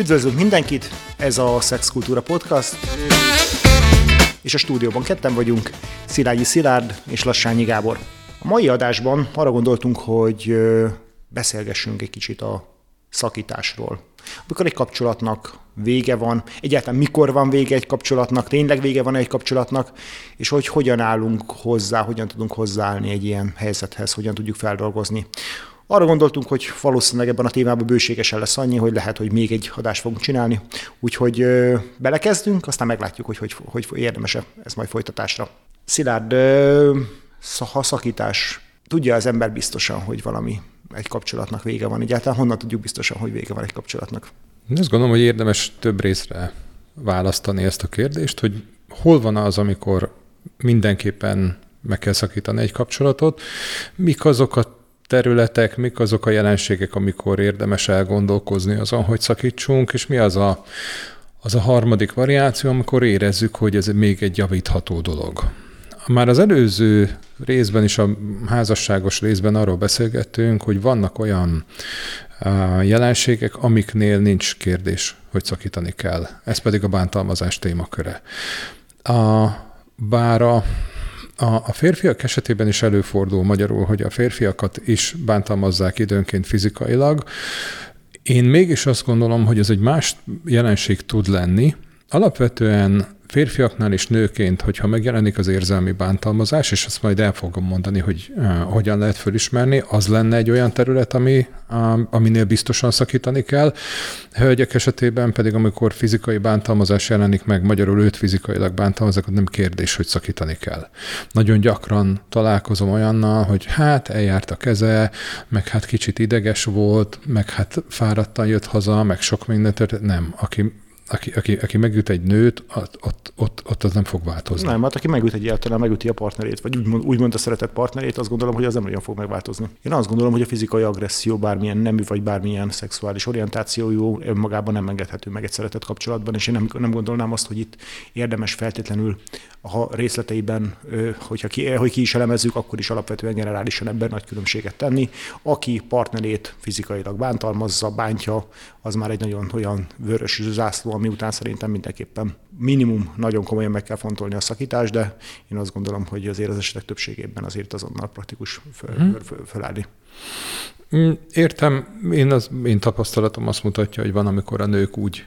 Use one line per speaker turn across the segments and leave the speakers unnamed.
Üdvözlünk mindenkit, ez a Sex Kultúra Podcast, és a stúdióban ketten vagyunk, Szilágyi Szilárd és Lassányi Gábor. A mai adásban arra gondoltunk, hogy beszélgessünk egy kicsit a szakításról. Amikor egy kapcsolatnak vége van, egyáltalán mikor van vége egy kapcsolatnak, tényleg vége van egy kapcsolatnak, és hogy hogyan állunk hozzá, hogyan tudunk hozzáállni egy ilyen helyzethez, hogyan tudjuk feldolgozni. Arra gondoltunk, hogy valószínűleg ebben a témában bőségesen lesz annyi, hogy lehet, hogy még egy adást fogunk csinálni. Úgyhogy belekezdünk, aztán meglátjuk, hogy, hogy, hogy érdemes-e ez majd folytatásra. Szilárd, ha szakítás, tudja az ember biztosan, hogy valami egy kapcsolatnak vége van. Egyáltalán honnan tudjuk biztosan, hogy vége van egy kapcsolatnak?
Azt gondolom, hogy érdemes több részre választani ezt a kérdést, hogy hol van az, amikor mindenképpen meg kell szakítani egy kapcsolatot, mik azok a területek, mik azok a jelenségek, amikor érdemes elgondolkozni azon, hogy szakítsunk, és mi az a, az a harmadik variáció, amikor érezzük, hogy ez még egy javítható dolog. Már az előző részben is, a házasságos részben arról beszélgettünk, hogy vannak olyan jelenségek, amiknél nincs kérdés, hogy szakítani kell. Ez pedig a bántalmazás témaköre. A, bár a a, a férfiak esetében is előfordul magyarul, hogy a férfiakat is bántalmazzák időnként fizikailag. Én mégis azt gondolom, hogy ez egy más jelenség tud lenni. Alapvetően férfiaknál is nőként, hogyha megjelenik az érzelmi bántalmazás, és azt majd el fogom mondani, hogy uh, hogyan lehet fölismerni, az lenne egy olyan terület, ami, uh, aminél biztosan szakítani kell. Hölgyek esetében pedig, amikor fizikai bántalmazás jelenik meg, magyarul őt fizikailag bántalmaznak, nem kérdés, hogy szakítani kell. Nagyon gyakran találkozom olyannal, hogy hát eljárt a keze, meg hát kicsit ideges volt, meg hát fáradtan jött haza, meg sok mindent, nem. Aki aki, aki, aki megüt egy nőt, ott, ott, ott, az nem fog változni.
Nem, hát aki megüt egy általán megüti a partnerét, vagy úgymond, úgymond a szeretett partnerét, azt gondolom, hogy az nem olyan fog megváltozni. Én azt gondolom, hogy a fizikai agresszió bármilyen nemű, vagy bármilyen szexuális orientációjú önmagában nem engedhető meg egy szeretett kapcsolatban, és én nem, nem gondolnám azt, hogy itt érdemes feltétlenül a részleteiben, hogyha ki, hogy ki is elemezzük, akkor is alapvetően generálisan ebben nagy különbséget tenni. Aki partnerét fizikailag bántalmazza, bántja, az már egy nagyon olyan vörös zászló, ami után szerintem mindenképpen minimum nagyon komolyan meg kell fontolni a szakítást, de én azt gondolom, hogy azért az esetek többségében azért azonnal praktikus föl, hmm. föl, fölállni.
Mm, értem, én, az, én tapasztalatom azt mutatja, hogy van, amikor a nők úgy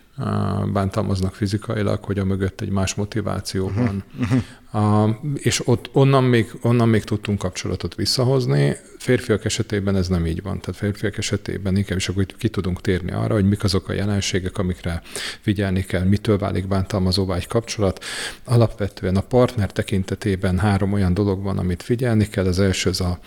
bántalmaznak fizikailag, hogy a mögött egy más motiváció uh-huh. van. Uh-huh. És ott, onnan, még, onnan még tudtunk kapcsolatot visszahozni. Férfiak esetében ez nem így van. Tehát férfiak esetében inkább is akkor ki tudunk térni arra, hogy mik azok a jelenségek, amikre figyelni kell, mitől válik bántalmazóvá egy kapcsolat. Alapvetően a partner tekintetében három olyan dolog van, amit figyelni kell. Az első az a,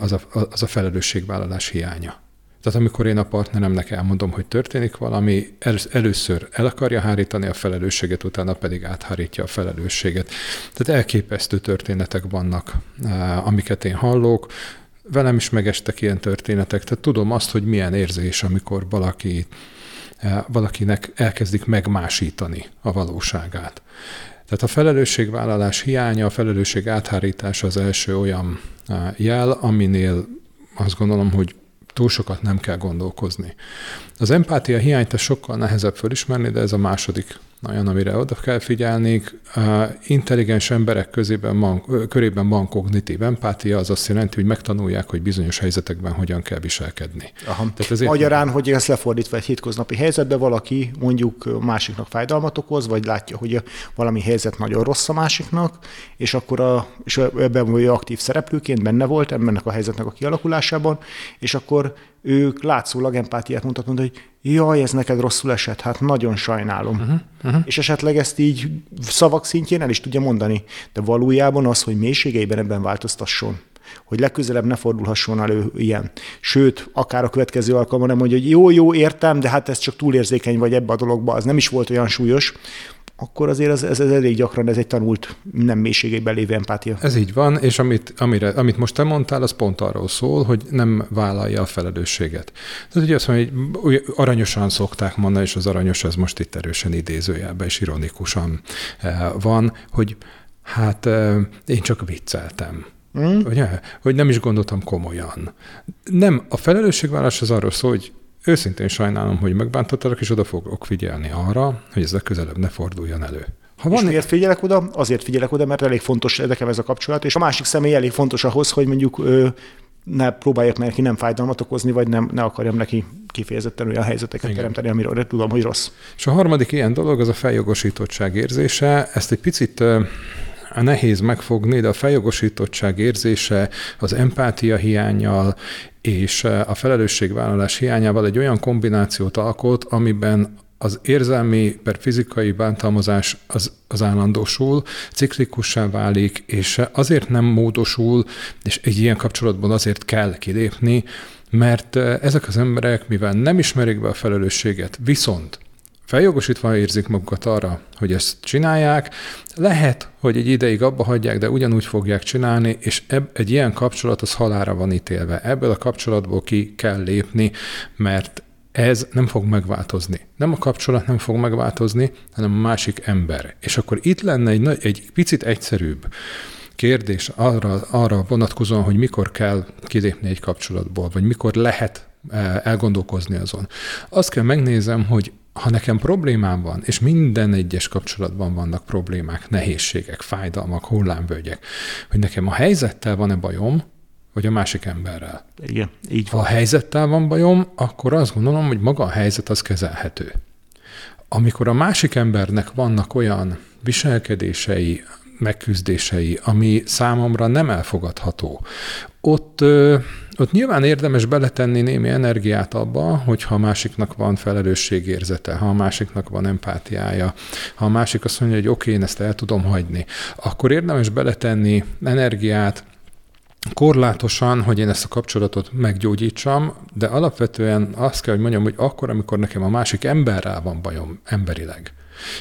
az a, az a felelősségvállalás hiánya. Tehát amikor én a partneremnek elmondom, hogy történik valami, először el akarja hárítani a felelősséget, utána pedig áthárítja a felelősséget. Tehát elképesztő történetek vannak, amiket én hallok. Velem is megestek ilyen történetek, tehát tudom azt, hogy milyen érzés, amikor valaki, valakinek elkezdik megmásítani a valóságát. Tehát a felelősségvállalás hiánya, a felelősség áthárítása az első olyan eh, jel, aminél azt gondolom, hogy túl sokat nem kell gondolkozni. Az empátia hiányt sokkal nehezebb fölismerni, de ez a második olyan, amire oda kell figyelni. Intelligens emberek közében van, körében van kognitív empátia, az azt jelenti, hogy megtanulják, hogy bizonyos helyzetekben hogyan kell viselkedni.
Aha. Tehát ezért Magyarán, hogy ezt lefordítva egy hétköznapi helyzetbe valaki mondjuk másiknak fájdalmat okoz, vagy látja, hogy valami helyzet nagyon rossz a másiknak, és akkor a, és ebben vagy aktív szereplőként benne volt ennek a helyzetnek a kialakulásában, és akkor ők látszólag empátiát mutatnak, hogy jaj, ez neked rosszul esett, hát nagyon sajnálom. Uh-huh, uh-huh. És esetleg ezt így szavak szintjén el is tudja mondani, de valójában az, hogy mélységeiben ebben változtasson, hogy legközelebb ne fordulhasson elő ilyen. Sőt, akár a következő alkalommal nem mondja, hogy jó, jó, értem, de hát ez csak túlérzékeny vagy ebbe a dologba, az nem is volt olyan súlyos, akkor azért ez, ez, ez elég gyakran ez egy tanult, nem mélységében lévő empátia.
Ez így van, és amit, amire, amit most te mondtál, az pont arról szól, hogy nem vállalja a felelősséget. Tehát ugye azt mondja, hogy aranyosan szokták mondani, és az aranyos az most itt erősen idézőjelben és ironikusan eh, van, hogy hát eh, én csak vicceltem. Mm. Ugye? Hogy nem is gondoltam komolyan. Nem, a felelősségvállás az arról szól, hogy őszintén sajnálom, hogy megbántottalak, és oda fogok figyelni arra, hogy ez közelebb ne forduljon elő.
Ha van és miért figyelek oda? Azért figyelek oda, mert elég fontos nekem ez a kapcsolat, és a másik személy elég fontos ahhoz, hogy mondjuk ö, ne próbáljak neki nem fájdalmat okozni, vagy nem, ne akarjam neki kifejezetten olyan helyzeteket Igen. teremteni, amiről tudom, hogy rossz.
És a harmadik ilyen dolog az a feljogosítottság érzése. Ezt egy picit nehéz megfogni, de a feljogosítottság érzése az empátia hiányjal és a felelősségvállalás hiányával egy olyan kombinációt alkot, amiben az érzelmi per fizikai bántalmazás az, az állandósul, ciklikussá válik, és azért nem módosul, és egy ilyen kapcsolatban azért kell kilépni, mert ezek az emberek, mivel nem ismerik be a felelősséget, viszont feljogosítva érzik magukat arra, hogy ezt csinálják, lehet, hogy egy ideig abba hagyják, de ugyanúgy fogják csinálni, és eb- egy ilyen kapcsolat az halára van ítélve. Ebből a kapcsolatból ki kell lépni, mert ez nem fog megváltozni. Nem a kapcsolat nem fog megváltozni, hanem a másik ember. És akkor itt lenne egy, egy picit egyszerűbb kérdés arra, arra vonatkozóan, hogy mikor kell kilépni egy kapcsolatból, vagy mikor lehet eh, elgondolkozni azon. Azt kell megnézem, hogy ha nekem problémám van, és minden egyes kapcsolatban vannak problémák, nehézségek, fájdalmak, hullámvölgyek, hogy nekem a helyzettel van-e bajom, vagy a másik emberrel.
Igen, így
van. Ha a helyzettel van bajom, akkor azt gondolom, hogy maga a helyzet az kezelhető. Amikor a másik embernek vannak olyan viselkedései, megküzdései, ami számomra nem elfogadható, ott, ott nyilván érdemes beletenni némi energiát abba, hogyha a másiknak van felelősségérzete, ha a másiknak van empátiája, ha a másik azt mondja, hogy oké, okay, én ezt el tudom hagyni, akkor érdemes beletenni energiát, korlátosan, hogy én ezt a kapcsolatot meggyógyítsam, de alapvetően azt kell, hogy mondjam, hogy akkor, amikor nekem a másik emberrel van bajom emberileg,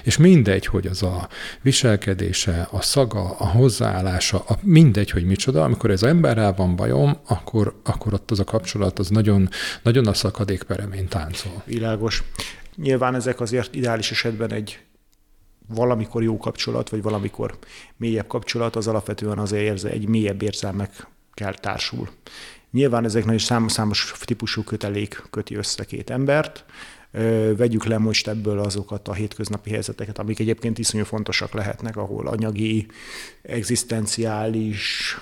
és mindegy, hogy az a viselkedése, a szaga, a hozzáállása, a mindegy, hogy micsoda, amikor ez emberrel van bajom, akkor, akkor ott az a kapcsolat az nagyon, nagyon a szakadék peremén táncol.
Világos. Nyilván ezek azért ideális esetben egy valamikor jó kapcsolat, vagy valamikor mélyebb kapcsolat, az alapvetően azért érze, egy mélyebb érzelmekkel társul. Nyilván ezeknek is számos, számos típusú kötelék köti össze két embert, vegyük le most ebből azokat a hétköznapi helyzeteket, amik egyébként iszonyú fontosak lehetnek, ahol anyagi, egzisztenciális,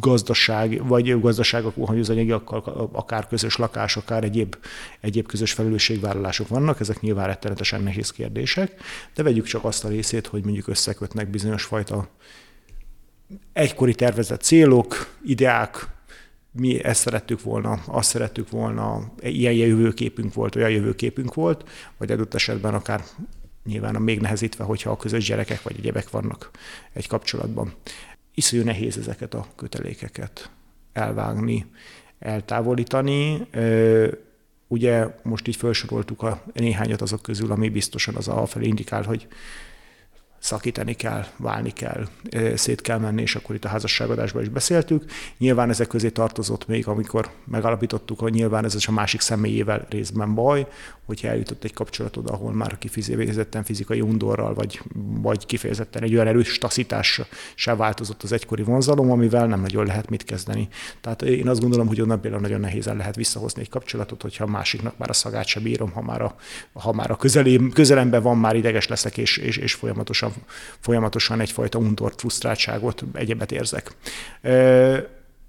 gazdaság, vagy gazdaságok, hogy az anyagiakkal, akár közös lakás, akár egyéb, egyéb közös felelősségvállalások vannak, ezek nyilván rettenetesen nehéz kérdések, de vegyük csak azt a részét, hogy mondjuk összekötnek bizonyos fajta egykori tervezett célok, ideák, mi ezt szerettük volna, azt szerettük volna, ilyen jövőképünk volt, olyan jövőképünk volt, vagy adott esetben akár nyilván a még nehezítve, hogyha a közös gyerekek vagy egyebek vannak egy kapcsolatban. Iszonyú nehéz ezeket a kötelékeket elvágni, eltávolítani. Ugye most így felsoroltuk a néhányat azok közül, ami biztosan az a felé indikál, hogy szakítani kell, válni kell, szét kell menni, és akkor itt a házasságadásban is beszéltük. Nyilván ezek közé tartozott még, amikor megalapítottuk, hogy nyilván ez a másik személyével részben baj, hogyha eljutott egy kapcsolatod, ahol már kifejezetten fizikai undorral, vagy, vagy kifejezetten egy olyan erős taszítással változott az egykori vonzalom, amivel nem nagyon lehet mit kezdeni. Tehát én azt gondolom, hogy onnan például nagyon nehézen lehet visszahozni egy kapcsolatot, hogyha a másiknak már a szagát se bírom, ha már a, ha már a közelém, közelemben van, már ideges leszek, és, és, és folyamatosan, folyamatosan egyfajta undort, frusztráltságot, egyebet érzek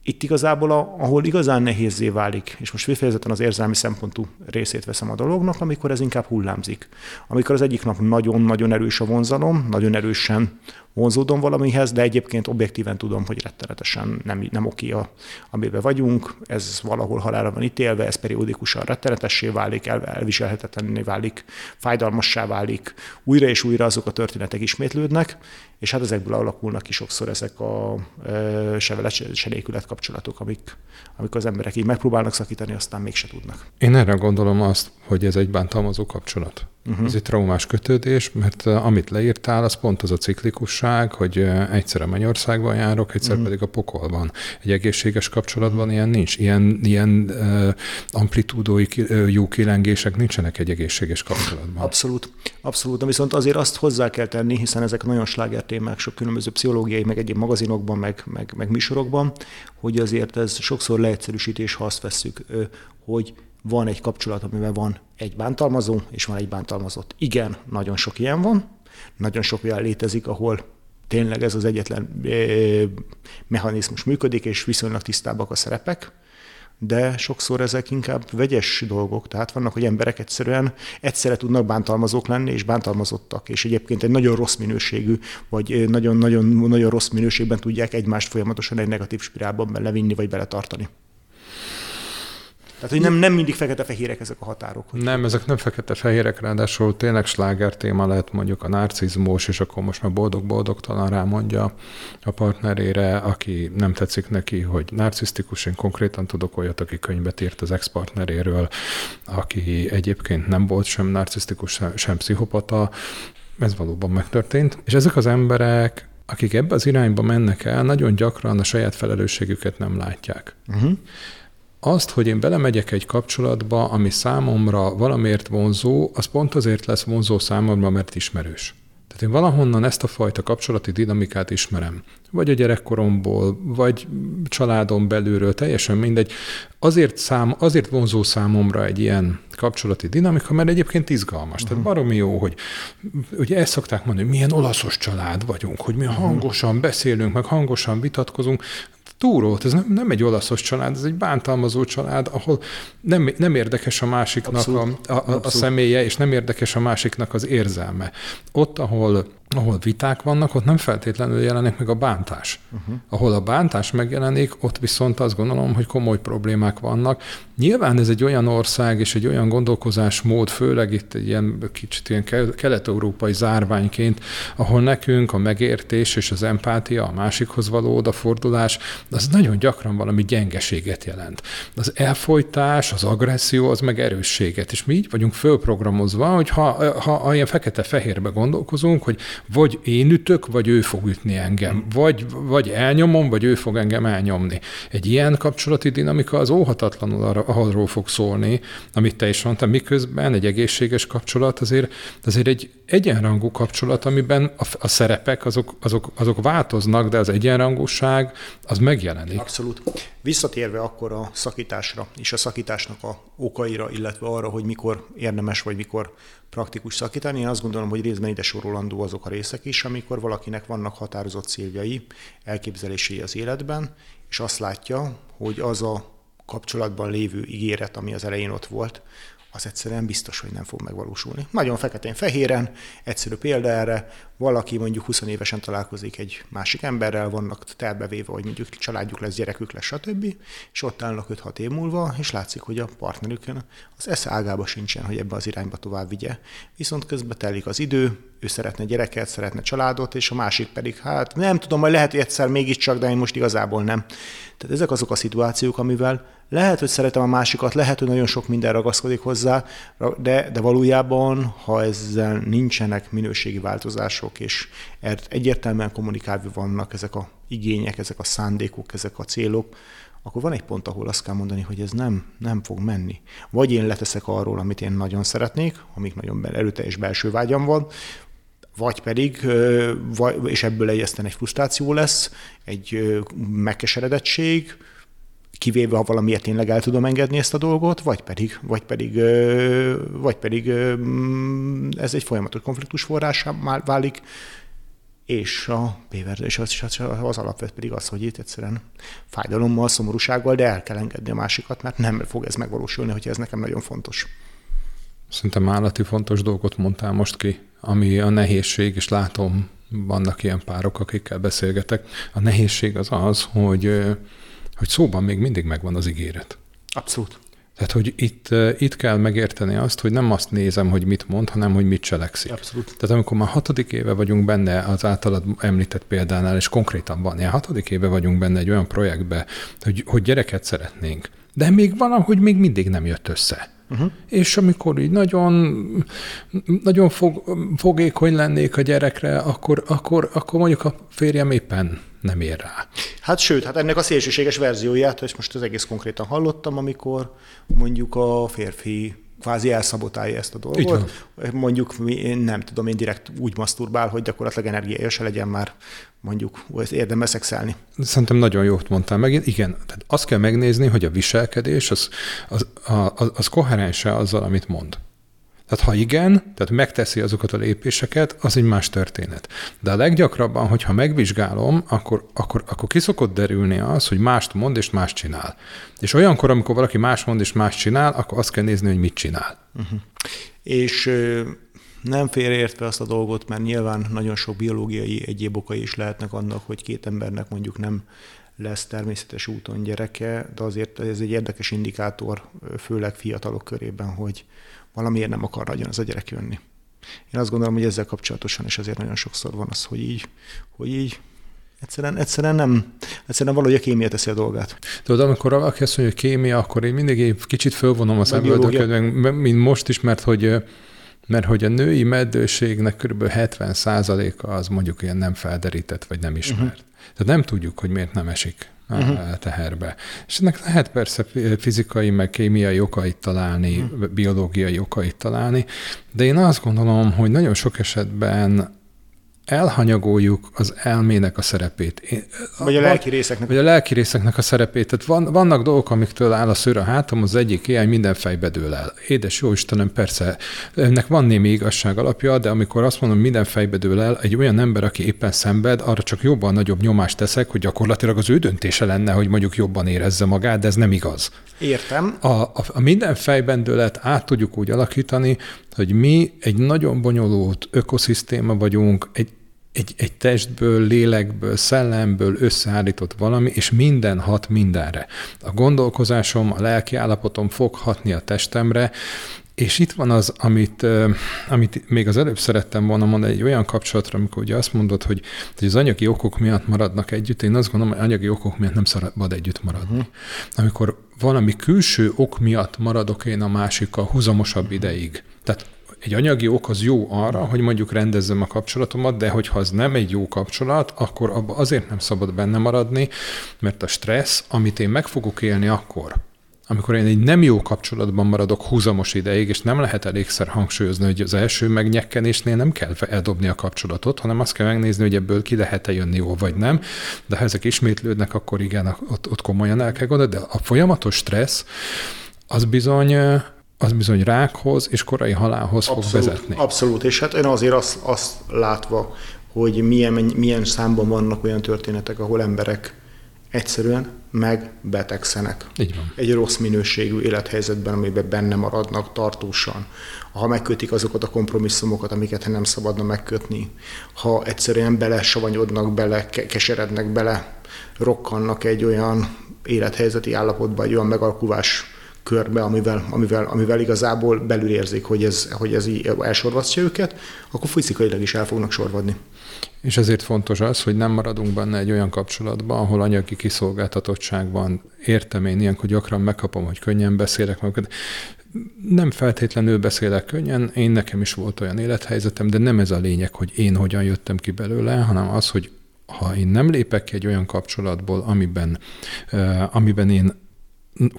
itt igazából, ahol igazán nehézé válik, és most kifejezetten az érzelmi szempontú részét veszem a dolognak, amikor ez inkább hullámzik. Amikor az egyik nap nagyon-nagyon erős a vonzalom, nagyon erősen vonzódom valamihez, de egyébként objektíven tudom, hogy rettenetesen nem, nem oké, a, amiben vagyunk, ez valahol halára van ítélve, ez periódikusan rettenetessé válik, el, elviselhetetlenné válik, fájdalmassá válik, újra és újra azok a történetek ismétlődnek, és hát ezekből alakulnak ki sokszor ezek a e, sevelet, senékület kapcsolatok, amik, amik az emberek így megpróbálnak szakítani, aztán mégse tudnak.
Én erre gondolom azt, hogy ez egy bántalmazó kapcsolat. Uh-huh. Ez egy traumás kötődés, mert amit leírtál, az pont az a ciklikusság, hogy egyszer a Mennyországban járok, egyszer uh-huh. pedig a pokolban. Egy egészséges kapcsolatban ilyen nincs. Ilyen, ilyen uh, amplitúdói uh, jó kilengések nincsenek egy egészséges kapcsolatban.
Abszolút. Abszolút. De viszont azért azt hozzá kell tenni, hiszen ezek nagyon sláger témák sok különböző pszichológiai, meg egyéb magazinokban, meg, meg, meg műsorokban, hogy azért ez sokszor leegyszerűsítés, ha azt vesszük, hogy van egy kapcsolat, amivel van egy bántalmazó, és van egy bántalmazott. Igen, nagyon sok ilyen van, nagyon sok olyan létezik, ahol tényleg ez az egyetlen mechanizmus működik, és viszonylag tisztábbak a szerepek, de sokszor ezek inkább vegyes dolgok, tehát vannak, hogy emberek egyszerűen egyszerre tudnak bántalmazók lenni, és bántalmazottak, és egyébként egy nagyon rossz minőségű, vagy nagyon-nagyon nagyon rossz minőségben tudják egymást folyamatosan egy negatív spirálban belevinni, vagy beletartani. Tehát, hogy nem, nem mindig fekete-fehérek ezek a határok.
Hogy nem, ezek nem fekete-fehérek, ráadásul tényleg sláger téma lehet mondjuk a narcizmus, és akkor most már boldog-boldogtalan rámondja a partnerére, aki nem tetszik neki, hogy narcisztikus. Én konkrétan tudok olyat, aki könyvet írt az ex-partneréről, aki egyébként nem volt sem narcisztikus, sem, pszichopata. Ez valóban megtörtént. És ezek az emberek akik ebbe az irányba mennek el, nagyon gyakran a saját felelősségüket nem látják. Uh-huh azt, hogy én belemegyek egy kapcsolatba, ami számomra valamiért vonzó, az pont azért lesz vonzó számomra, mert ismerős. Tehát én valahonnan ezt a fajta kapcsolati dinamikát ismerem. Vagy a gyerekkoromból, vagy családon belülről, teljesen mindegy. Azért, szám, azért vonzó számomra egy ilyen kapcsolati dinamika, mert egyébként izgalmas. Uh-huh. Tehát baromi jó, hogy ugye ezt szokták mondani, hogy milyen olaszos család vagyunk, hogy mi uh-huh. hangosan beszélünk, meg hangosan vitatkozunk túrót, ez nem, nem egy olaszos család, ez egy bántalmazó család, ahol nem, nem érdekes a másiknak a, a, a személye, és nem érdekes a másiknak az érzelme. Ott, ahol ahol viták vannak, ott nem feltétlenül jelenik meg a bántás. Uh-huh. Ahol a bántás megjelenik, ott viszont azt gondolom, hogy komoly problémák vannak. Nyilván ez egy olyan ország és egy olyan gondolkozásmód, főleg itt egy ilyen kicsit ilyen kelet-európai zárványként, ahol nekünk a megértés és az empátia, a másikhoz való odafordulás, az nagyon gyakran valami gyengeséget jelent. Az elfolytás, az agresszió, az meg erősséget. És mi így vagyunk fölprogramozva, hogy ha, ha, ha ilyen fekete-fehérbe gondolkozunk, hogy vagy én ütök, vagy ő fog ütni engem. Hmm. Vagy, vagy elnyomom, vagy ő fog engem elnyomni. Egy ilyen kapcsolati dinamika az óhatatlanul arra, arról fog szólni, amit te is mondtál, miközben egy egészséges kapcsolat azért, azért egy egyenrangú kapcsolat, amiben a, a szerepek azok, azok, azok változnak, de az egyenrangúság az megjelenik.
Abszolút. Visszatérve akkor a szakításra és a szakításnak a okaira, illetve arra, hogy mikor érdemes vagy mikor praktikus szakítani, én azt gondolom, hogy részben ide sorolandó azok a részek is, amikor valakinek vannak határozott céljai, elképzelései az életben, és azt látja, hogy az a kapcsolatban lévő ígéret, ami az elején ott volt, az egyszerűen biztos, hogy nem fog megvalósulni. Nagyon feketén-fehéren, egyszerű példa erre, valaki mondjuk 20 évesen találkozik egy másik emberrel, vannak terbevéve, hogy mondjuk családjuk lesz, gyerekük lesz, stb. És ott állnak 5-6 év múlva, és látszik, hogy a partnerükön az esze ágába sincsen, hogy ebbe az irányba tovább vigye. Viszont közben telik az idő, ő szeretne gyereket, szeretne családot, és a másik pedig, hát nem tudom, majd lehet, hogy egyszer mégiscsak, de én most igazából nem. Tehát ezek azok a szituációk, amivel lehet, hogy szeretem a másikat, lehet, hogy nagyon sok minden ragaszkodik hozzá, de, de valójában, ha ezzel nincsenek minőségi változások, és egyértelműen kommunikálva vannak ezek a igények, ezek a szándékok, ezek a célok, akkor van egy pont, ahol azt kell mondani, hogy ez nem, nem fog menni. Vagy én leteszek arról, amit én nagyon szeretnék, amik nagyon erőteljes belső vágyam van, vagy pedig, és ebből egyezten egy frusztráció lesz, egy megkeseredettség, kivéve ha valamiért tényleg el tudom engedni ezt a dolgot, vagy pedig, vagy pedig, vagy pedig ez egy folyamatos konfliktus forrásá válik, és a péver, és az, az alapvet pedig az, hogy itt egyszerűen fájdalommal, szomorúsággal, de el kell engedni a másikat, mert nem fog ez megvalósulni, hogy ez nekem nagyon fontos.
Szerintem állati fontos dolgot mondtál most ki, ami a nehézség, és látom, vannak ilyen párok, akikkel beszélgetek. A nehézség az az, hogy, hogy szóban még mindig megvan az ígéret.
Abszolút.
Tehát, hogy itt, itt kell megérteni azt, hogy nem azt nézem, hogy mit mond, hanem hogy mit cselekszik.
Abszolút.
Tehát amikor már hatodik éve vagyunk benne az általad említett példánál, és konkrétan van, ilyen hatodik éve vagyunk benne egy olyan projektbe, hogy, hogy gyereket szeretnénk, de még valahogy még mindig nem jött össze. Uh-huh. És amikor így nagyon, nagyon fog, fogékony lennék a gyerekre, akkor, akkor, akkor mondjuk a férjem éppen nem ér rá.
Hát sőt, hát ennek a szélsőséges verzióját, és most az egész konkrétan hallottam, amikor mondjuk a férfi kvázi elszabotálja ezt a dolgot. Mondjuk nem tudom, én direkt úgy maszturbál, hogy gyakorlatilag energiája se legyen már mondjuk érdemes szexelni.
Szerintem nagyon jót mondtál meg. Igen, tehát azt kell megnézni, hogy a viselkedés az, az, az, az koherens-e azzal, amit mond. Tehát ha igen, tehát megteszi azokat a lépéseket, az egy más történet. De a leggyakrabban, hogyha megvizsgálom, akkor, akkor, akkor ki szokott derülni az, hogy mást mond és mást csinál. És olyankor, amikor valaki más mond és más csinál, akkor azt kell nézni, hogy mit csinál. Uh-huh.
És nem félreértve azt a dolgot, mert nyilván nagyon sok biológiai egyéb okai is lehetnek annak, hogy két embernek mondjuk nem lesz természetes úton gyereke, de azért ez egy érdekes indikátor, főleg fiatalok körében, hogy, valamiért nem akar nagyon ez a gyerek jönni. Én azt gondolom, hogy ezzel kapcsolatosan is azért nagyon sokszor van az, hogy így, hogy így Egyszerűen, egyszerűen nem, egyszerűen valahogy a kémia teszi a dolgát.
Tudod, amikor valaki azt mondja, hogy kémia, akkor én mindig kicsit fölvonom a szemöldököt, mint most is, mert hogy mert hogy a női meddőségnek kb. 70%-a az mondjuk ilyen nem felderített, vagy nem ismert. Uh-huh. Tehát nem tudjuk, hogy miért nem esik uh-huh. teherbe. És ennek lehet persze fizikai, meg kémiai okait találni, uh-huh. biológiai okait találni, de én azt gondolom, hogy nagyon sok esetben elhanyagoljuk az elmének a szerepét. Én,
vagy a lelki részeknek.
Vagy a lelki részeknek a szerepét. Tehát van, vannak dolgok, amiktől áll a szőr a hátam, az egyik ilyen, minden fejbe dől el. Édes jó Istenem, persze, ennek van némi igazság alapja, de amikor azt mondom, minden fejbe dől el, egy olyan ember, aki éppen szenved, arra csak jobban nagyobb nyomást teszek, hogy gyakorlatilag az ő döntése lenne, hogy mondjuk jobban érezze magát, de ez nem igaz.
Értem.
A, a, a minden fejben dőlet át tudjuk úgy alakítani, hogy mi egy nagyon bonyolult ökoszisztéma vagyunk, egy egy, egy testből, lélekből, szellemből összeállított valami, és minden hat mindenre. A gondolkozásom, a lelki állapotom fog hatni a testemre, és itt van az, amit, amit még az előbb szerettem volna mondani, egy olyan kapcsolatra, amikor ugye azt mondod, hogy, hogy az anyagi okok miatt maradnak együtt, én azt gondolom, hogy anyagi okok miatt nem szabad együtt maradni. Uh-huh. Amikor valami külső ok miatt maradok én a másikkal húzamosabb ideig, tehát egy anyagi ok az jó arra, hogy mondjuk rendezzem a kapcsolatomat, de hogyha az nem egy jó kapcsolat, akkor abba azért nem szabad benne maradni, mert a stressz, amit én meg fogok élni akkor, amikor én egy nem jó kapcsolatban maradok húzamos ideig, és nem lehet elégszer hangsúlyozni, hogy az első megnyekkenésnél nem kell eldobni a kapcsolatot, hanem azt kell megnézni, hogy ebből ki lehet-e jönni jó vagy nem. De ha ezek ismétlődnek, akkor igen, ott, ott komolyan el kell gondolni, de a folyamatos stressz az bizony az bizony rákhoz és korai halálhoz abszolút, fog vezetni.
Abszolút, és hát én azért azt, azt látva, hogy milyen, milyen számban vannak olyan történetek, ahol emberek egyszerűen megbetegszenek.
Így van.
Egy rossz minőségű élethelyzetben, amiben benne maradnak tartósan. Ha megkötik azokat a kompromisszumokat, amiket nem szabadna megkötni, ha egyszerűen bele savanyodnak, bele keserednek, bele rokkannak egy olyan élethelyzeti állapotba, egy olyan megalkuvás körbe, amivel, amivel, amivel igazából belül érzik, hogy ez, hogy ez így elsorvasztja őket, akkor fizikailag is el fognak sorvadni.
És ezért fontos az, hogy nem maradunk benne egy olyan kapcsolatban, ahol anyagi kiszolgáltatottság van. Értem én ilyenkor gyakran megkapom, hogy könnyen beszélek, mert nem feltétlenül beszélek könnyen, én nekem is volt olyan élethelyzetem, de nem ez a lényeg, hogy én hogyan jöttem ki belőle, hanem az, hogy ha én nem lépek ki egy olyan kapcsolatból, amiben, uh, amiben én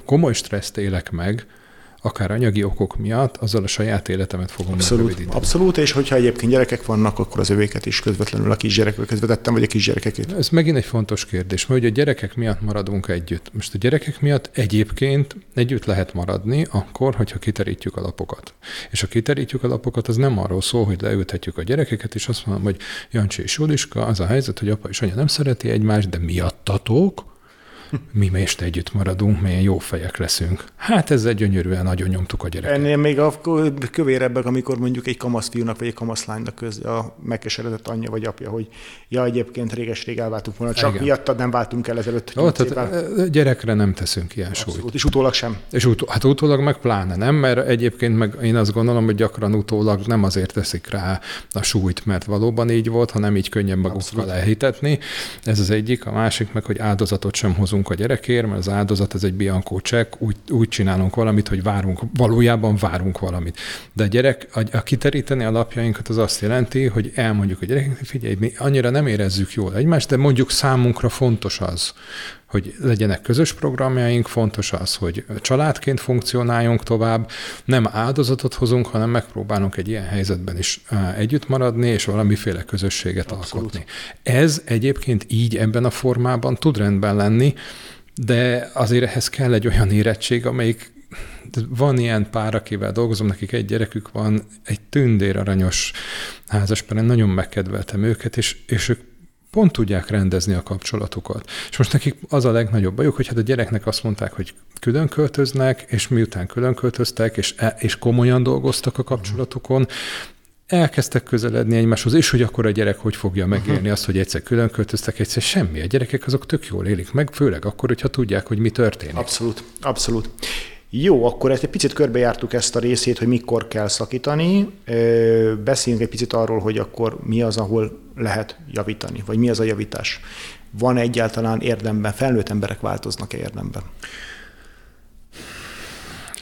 komoly stresszt élek meg, akár anyagi okok miatt, azzal a saját életemet fogom
abszolút, abszolút, és hogyha egyébként gyerekek vannak, akkor az övéket is közvetlenül a kisgyerekről közvetettem, vagy a kisgyerekekét.
Ez megint egy fontos kérdés, mert hogy a gyerekek miatt maradunk együtt. Most a gyerekek miatt egyébként együtt lehet maradni, akkor, hogyha kiterítjük a lapokat. És ha kiterítjük a lapokat, az nem arról szól, hogy leültetjük a gyerekeket, és azt mondom, hogy Jancsi és Juliska, az a helyzet, hogy apa és anya nem szereti egymást, de miattatok, mi most együtt maradunk, milyen jó fejek leszünk. Hát ezzel gyönyörűen nagyon nyomtuk a gyereket.
Ennél még a kövérebbek, amikor mondjuk egy kamaszfiúnak vagy egy kamaszlánynak köz, a megkeseredett anyja vagy apja, hogy ja, egyébként réges-rég elváltunk volna, csak Igen. miattad nem váltunk el ezelőtt.
Ó, tehát gyerekre nem teszünk ilyen Abszolút. súlyt.
És utólag sem.
És utó, hát utólag meg pláne nem, mert egyébként meg én azt gondolom, hogy gyakran utólag nem azért teszik rá a súlyt, mert valóban így volt, hanem így könnyen magukkal elhitetni. Ez az egyik, a másik meg, hogy áldozatot sem hozunk hozunk a gyerekért, mert az áldozat ez egy biankó csekk, úgy, úgy csinálunk valamit, hogy várunk, valójában várunk valamit. De a gyerek, a, a kiteríteni a lapjainkat az azt jelenti, hogy elmondjuk a gyerekeknek, figyelj, mi annyira nem érezzük jól egymást, de mondjuk számunkra fontos az, hogy legyenek közös programjaink, fontos az, hogy családként funkcionáljunk tovább, nem áldozatot hozunk, hanem megpróbálunk egy ilyen helyzetben is együtt maradni, és valamiféle közösséget Abszolút. alkotni. Ez egyébként így ebben a formában tud rendben lenni, de azért ehhez kell egy olyan érettség, amelyik van ilyen pár, akivel dolgozom, nekik egy gyerekük van, egy tündér aranyos házaspár, nagyon megkedveltem őket, és, és ők pont tudják rendezni a kapcsolatukat. És most nekik az a legnagyobb bajuk, hogy hát a gyereknek azt mondták, hogy külön költöznek, és miután külön költöztek, és, e, és komolyan dolgoztak a kapcsolatukon, elkezdtek közeledni egymáshoz, és hogy akkor a gyerek hogy fogja megélni uh-huh. azt, hogy egyszer külön költöztek, egyszer semmi. A gyerekek azok tök jól élik meg, főleg akkor, hogyha tudják, hogy mi történik.
Abszolút, abszolút. Jó, akkor ezt egy picit körbejártuk ezt a részét, hogy mikor kell szakítani. Beszéljünk egy picit arról, hogy akkor mi az, ahol lehet javítani, vagy mi az a javítás. Van egyáltalán érdemben, felnőtt emberek változnak-e érdemben?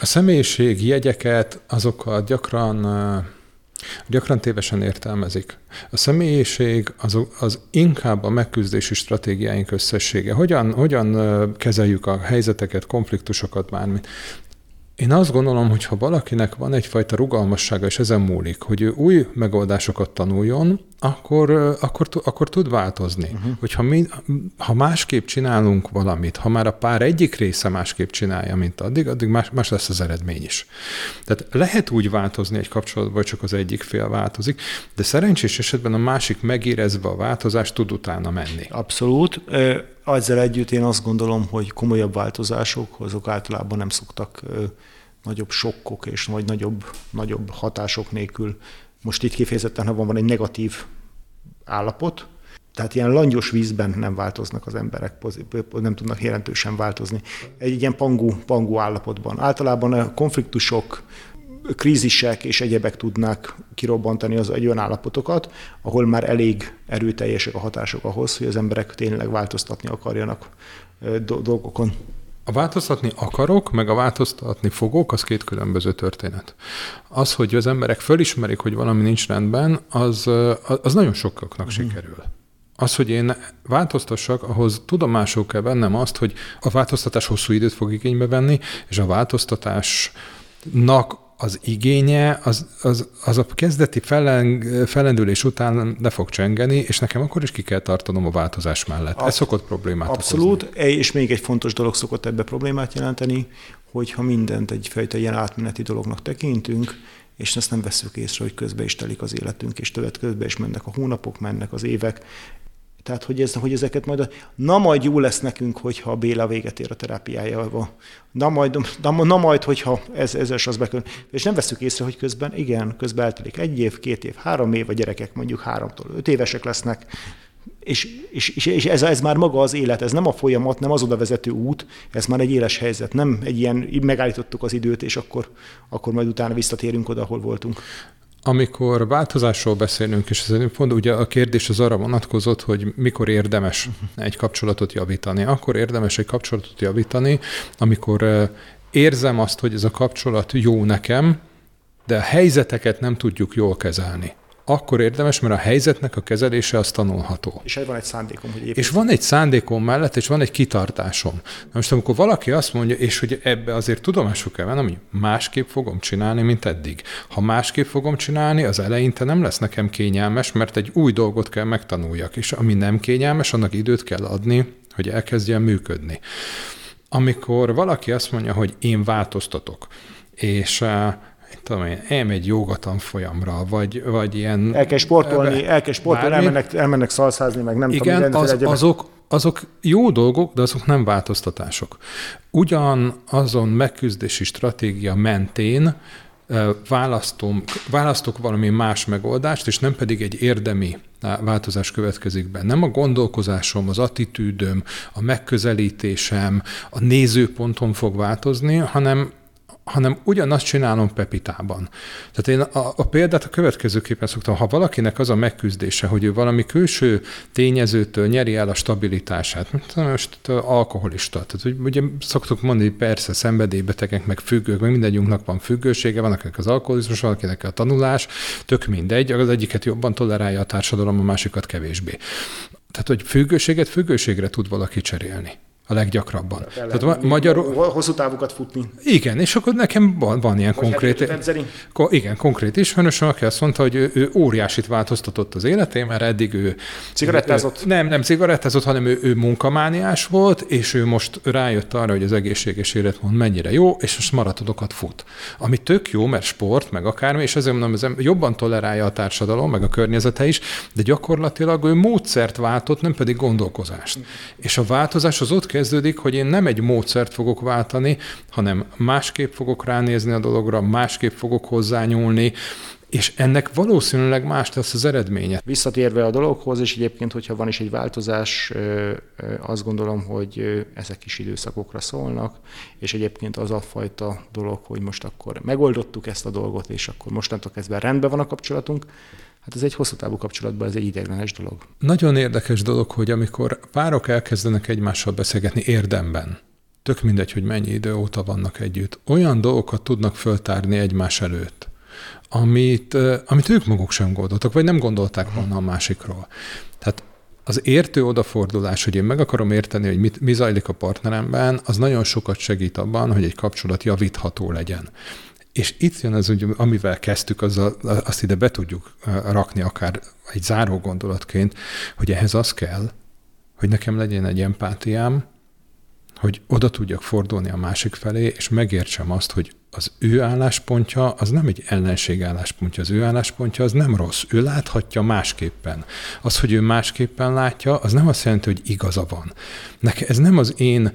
A személyiség jegyeket, azokat gyakran Gyakran tévesen értelmezik. A személyiség az, az inkább a megküzdési stratégiáink összessége. Hogyan, hogyan kezeljük a helyzeteket, konfliktusokat, bármit. Én azt gondolom, hogy ha valakinek van egyfajta rugalmassága, és ezen múlik, hogy ő új megoldásokat tanuljon, akkor, akkor, akkor tud változni. Uh-huh. Hogyha mi, ha másképp csinálunk valamit, ha már a pár egyik része másképp csinálja, mint addig, addig más, más lesz az eredmény is. Tehát lehet úgy változni egy kapcsolatban, hogy csak az egyik fél változik, de szerencsés esetben a másik megérezve a változást tud utána menni.
Abszolút. Ezzel együtt én azt gondolom, hogy komolyabb változások, azok általában nem szoktak nagyobb sokkok és vagy nagyobb, nagyobb hatások nélkül. Most itt kifejezetten, ha van, van egy negatív állapot, tehát ilyen langyos vízben nem változnak az emberek, nem tudnak jelentősen változni. Egy ilyen pangú, pangú állapotban. Általában a konfliktusok, krízisek és egyebek tudnák kirobbantani az egy olyan állapotokat, ahol már elég erőteljesek a hatások ahhoz, hogy az emberek tényleg változtatni akarjanak dolgokon.
A változtatni akarok, meg a változtatni fogok, az két különböző történet. Az, hogy az emberek fölismerik, hogy valami nincs rendben, az, az nagyon sokaknak uh-huh. sikerül. Az, hogy én változtassak, ahhoz tudomásul kell vennem azt, hogy a változtatás hosszú időt fog igénybe venni, és a változtatásnak az igénye, az, az, az a kezdeti felleng, fellendülés után le fog csengeni, és nekem akkor is ki kell tartanom a változás mellett. Ab, Ez szokott problémát
Abszolút, okozni. és még egy fontos dolog szokott ebbe problémát jelenteni, hogyha mindent egyfajta ilyen átmeneti dolognak tekintünk, és ezt nem veszük észre, hogy közbe is telik az életünk, és többet közbe is mennek a hónapok, mennek az évek, tehát, hogy, ez, hogy ezeket majd, a, na majd jó lesz nekünk, hogyha a Béla véget ér a terápiájával. Na majd, na, na majd hogyha ez, ez az bekön. És nem veszük észre, hogy közben, igen, közben eltelik egy év, két év, három év, a gyerekek mondjuk háromtól öt évesek lesznek, és, és, és, és ez, ez már maga az élet, ez nem a folyamat, nem az oda vezető út, ez már egy éles helyzet, nem egy ilyen, megállítottuk az időt, és akkor, akkor majd utána visszatérünk oda, ahol voltunk.
Amikor változásról beszélünk, és ez pont ugye a kérdés az arra vonatkozott, hogy mikor érdemes egy kapcsolatot javítani. Akkor érdemes egy kapcsolatot javítani, amikor érzem azt, hogy ez a kapcsolat jó nekem, de a helyzeteket nem tudjuk jól kezelni akkor érdemes, mert a helyzetnek a kezelése az tanulható.
És van egy szándékom, hogy
És van egy szándékom mellett, és van egy kitartásom. Na most amikor valaki azt mondja, és hogy ebbe azért tudomásul kell vennem, hogy másképp fogom csinálni, mint eddig. Ha másképp fogom csinálni, az eleinte nem lesz nekem kényelmes, mert egy új dolgot kell megtanuljak, és ami nem kényelmes, annak időt kell adni, hogy elkezdjen működni. Amikor valaki azt mondja, hogy én változtatok, és tudom én, elmegy jogatam folyamra, vagy, vagy ilyen...
El kell sportolni, el kell sportolni, elmennek, elmennek szalszázni, meg nem
Igen, tudom, az, azok, azok jó dolgok, de azok nem változtatások. Ugyan azon megküzdési stratégia mentén választom, választok valami más megoldást, és nem pedig egy érdemi változás következik be. Nem a gondolkozásom, az attitűdöm, a megközelítésem, a nézőpontom fog változni, hanem hanem ugyanazt csinálom Pepitában. Tehát én a, a példát a következőképpen szoktam, ha valakinek az a megküzdése, hogy ő valami külső tényezőtől nyeri el a stabilitását, mint most alkoholista, tehát ugye szoktuk mondani, persze szenvedélybetegek, meg függők, meg mindegyünknek van függősége, van akinek az alkoholizmus, van akinek a tanulás, tök mindegy, az egyiket jobban tolerálja a társadalom, a másikat kevésbé. Tehát, hogy függőséget függőségre tud valaki cserélni a leggyakrabban.
Tehát ma- magyarul... Hosszú távokat futni.
Igen, és akkor nekem van, van ilyen Vagy konkrét... Ko- igen, konkrét ismerősöm, aki azt mondta, hogy ő, ő óriásit változtatott az életén, mert eddig ő...
Cigarettázott?
Ő, nem, nem cigarettázott, hanem ő, ő munkamániás volt, és ő most rájött arra, hogy az egészséges életmód mennyire jó, és most maratonokat fut. Ami tök jó, mert sport, meg akármi, és ezért mondom, ez jobban tolerálja a társadalom, meg a környezete is, de gyakorlatilag ő módszert váltott, nem pedig gondolkozást. És a változás az ott kezdődik, hogy én nem egy módszert fogok váltani, hanem másképp fogok ránézni a dologra, másképp fogok hozzányúlni, és ennek valószínűleg más lesz az eredménye.
Visszatérve a dologhoz, és egyébként, hogyha van is egy változás, azt gondolom, hogy ezek is időszakokra szólnak, és egyébként az a fajta dolog, hogy most akkor megoldottuk ezt a dolgot, és akkor mostantól kezdve rendben van a kapcsolatunk, hát ez egy hosszú távú kapcsolatban, ez egy ideiglenes dolog.
Nagyon érdekes dolog, hogy amikor párok elkezdenek egymással beszélgetni érdemben, tök mindegy, hogy mennyi idő óta vannak együtt, olyan dolgokat tudnak föltárni egymás előtt, amit, amit ők maguk sem gondoltak, vagy nem gondolták volna a másikról. Tehát az értő odafordulás, hogy én meg akarom érteni, hogy mit, mi zajlik a partneremben, az nagyon sokat segít abban, hogy egy kapcsolat javítható legyen. És itt jön az, hogy amivel kezdtük, az a, azt ide be tudjuk rakni akár egy záró gondolatként, hogy ehhez az kell, hogy nekem legyen egy empátiám, hogy oda tudjak fordulni a másik felé, és megértsem azt, hogy az ő álláspontja az nem egy ellenség álláspontja, az ő álláspontja az nem rossz. Ő láthatja másképpen. Az, hogy ő másképpen látja, az nem azt jelenti, hogy igaza van. Nekem ez nem az én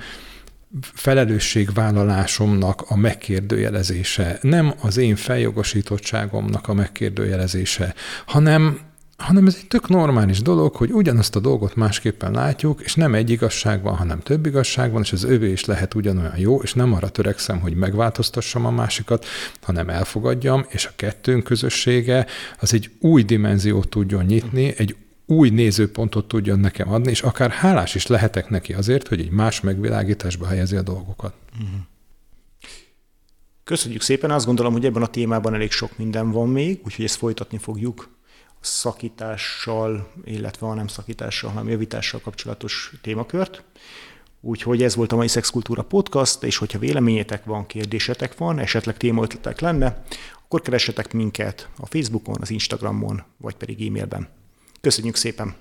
felelősségvállalásomnak a megkérdőjelezése, nem az én feljogosítottságomnak a megkérdőjelezése, hanem hanem ez egy tök normális dolog, hogy ugyanazt a dolgot másképpen látjuk, és nem egy igazság van, hanem több igazság van, és az övé is lehet ugyanolyan jó, és nem arra törekszem, hogy megváltoztassam a másikat, hanem elfogadjam, és a kettőnk közössége az egy új dimenziót tudjon nyitni, egy új nézőpontot tudjon nekem adni, és akár hálás is lehetek neki azért, hogy egy más megvilágításba helyezi a dolgokat. Mhm.
Köszönjük szépen, azt gondolom, hogy ebben a témában elég sok minden van még, úgyhogy ezt folytatni fogjuk szakítással, illetve a nem szakítással, hanem javítással kapcsolatos témakört. Úgyhogy ez volt a mai Szexkultúra Podcast, és hogyha véleményetek van, kérdésetek van, esetleg témaötletek lenne, akkor keressetek minket a Facebookon, az Instagramon, vagy pedig e-mailben. Köszönjük szépen!